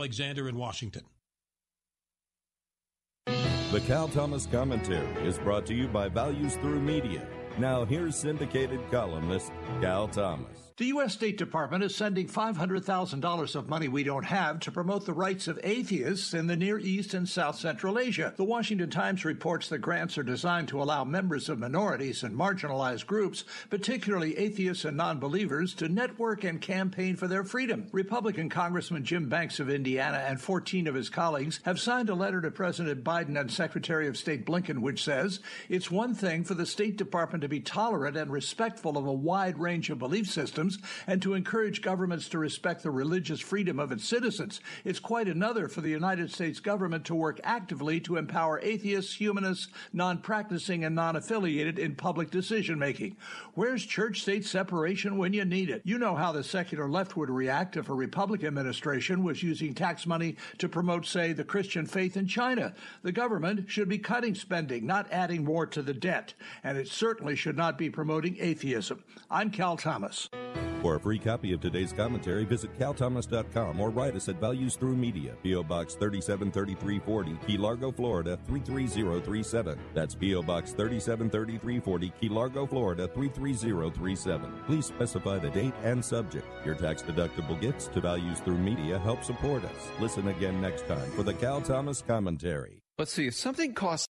Alexander in Washington. The Cal Thomas Commentary is brought to you by Values Through Media. Now, here's syndicated columnist Cal Thomas. The U.S. State Department is sending $500,000 of money we don't have to promote the rights of atheists in the Near East and South Central Asia. The Washington Times reports the grants are designed to allow members of minorities and marginalized groups, particularly atheists and non believers, to network and campaign for their freedom. Republican Congressman Jim Banks of Indiana and 14 of his colleagues have signed a letter to President Biden and Secretary of State Blinken, which says it's one thing for the State Department to be tolerant and respectful of a wide range of belief systems and to encourage governments to respect the religious freedom of its citizens. It's quite another for the United States government to work actively to empower atheists, humanists, non practicing, and non affiliated in public decision making. Where's church state separation when you need it? You know how the secular left would react if a Republican administration was using tax money to promote, say, the Christian faith in China. The government should be cutting spending, not adding more to the debt. And it certainly should not be promoting atheism. I'm Cal Thomas. For a free copy of today's commentary, visit calthomas.com or write us at Values Through Media, P.O. Box 373340, Key Largo, Florida 33037. That's P.O. Box 373340, Key Largo, Florida 33037. Please specify the date and subject. Your tax deductible gifts to Values Through Media help support us. Listen again next time for the Cal Thomas Commentary. Let's see, if something costs.